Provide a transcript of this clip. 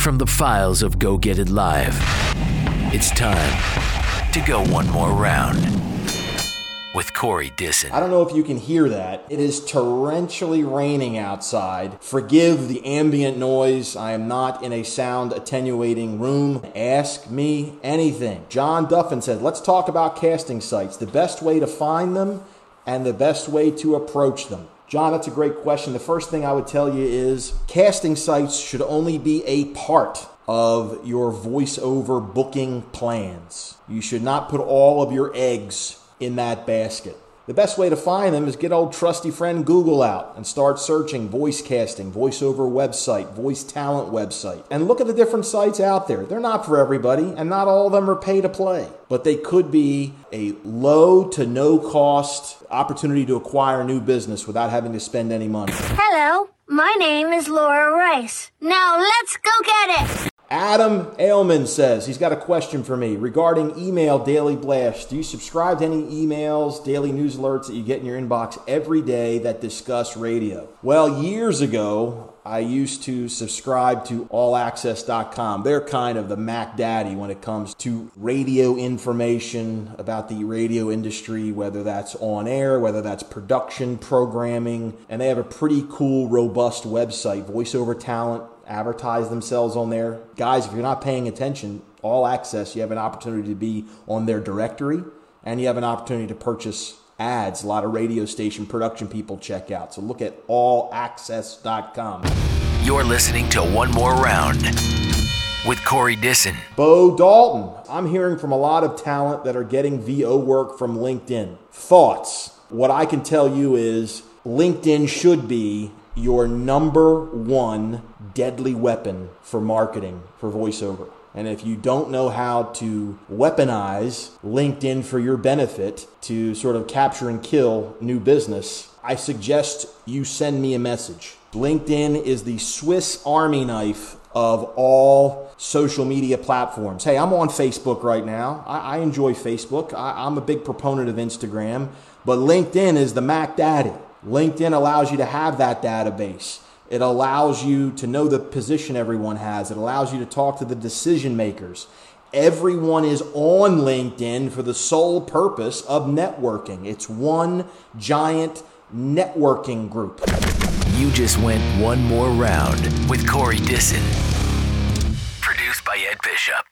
From the files of Go Get It Live, it's time to go one more round with Corey Disson. I don't know if you can hear that. It is torrentially raining outside. Forgive the ambient noise. I am not in a sound attenuating room. Ask me anything. John Duffin said, let's talk about casting sites, the best way to find them and the best way to approach them. John, that's a great question. The first thing I would tell you is casting sites should only be a part of your voiceover booking plans. You should not put all of your eggs in that basket. The best way to find them is get old trusty friend Google out and start searching voice casting, voiceover website, voice talent website, and look at the different sites out there. They're not for everybody, and not all of them are pay to play, but they could be a low to no cost opportunity to acquire new business without having to spend any money. Hello, my name is Laura Rice. Now let's go get it! Adam Ailman says he's got a question for me regarding email daily blast. Do you subscribe to any emails, daily news alerts that you get in your inbox every day that discuss radio? Well, years ago, I used to subscribe to allaccess.com. They're kind of the Mac Daddy when it comes to radio information about the radio industry, whether that's on air, whether that's production, programming, and they have a pretty cool, robust website, voiceover talent advertise themselves on there. Guys, if you're not paying attention, all access, you have an opportunity to be on their directory and you have an opportunity to purchase ads. A lot of radio station production people check out. So look at allaccess.com. You're listening to One More Round with Corey Disson. Bo Dalton. I'm hearing from a lot of talent that are getting VO work from LinkedIn. Thoughts? What I can tell you is LinkedIn should be your number one deadly weapon for marketing for voiceover. And if you don't know how to weaponize LinkedIn for your benefit to sort of capture and kill new business, I suggest you send me a message. LinkedIn is the Swiss Army knife of all social media platforms. Hey, I'm on Facebook right now. I, I enjoy Facebook. I, I'm a big proponent of Instagram, but LinkedIn is the Mac Daddy. LinkedIn allows you to have that database. It allows you to know the position everyone has. It allows you to talk to the decision makers. Everyone is on LinkedIn for the sole purpose of networking. It's one giant networking group. You just went one more round with Corey Disson. Produced by Ed Bishop.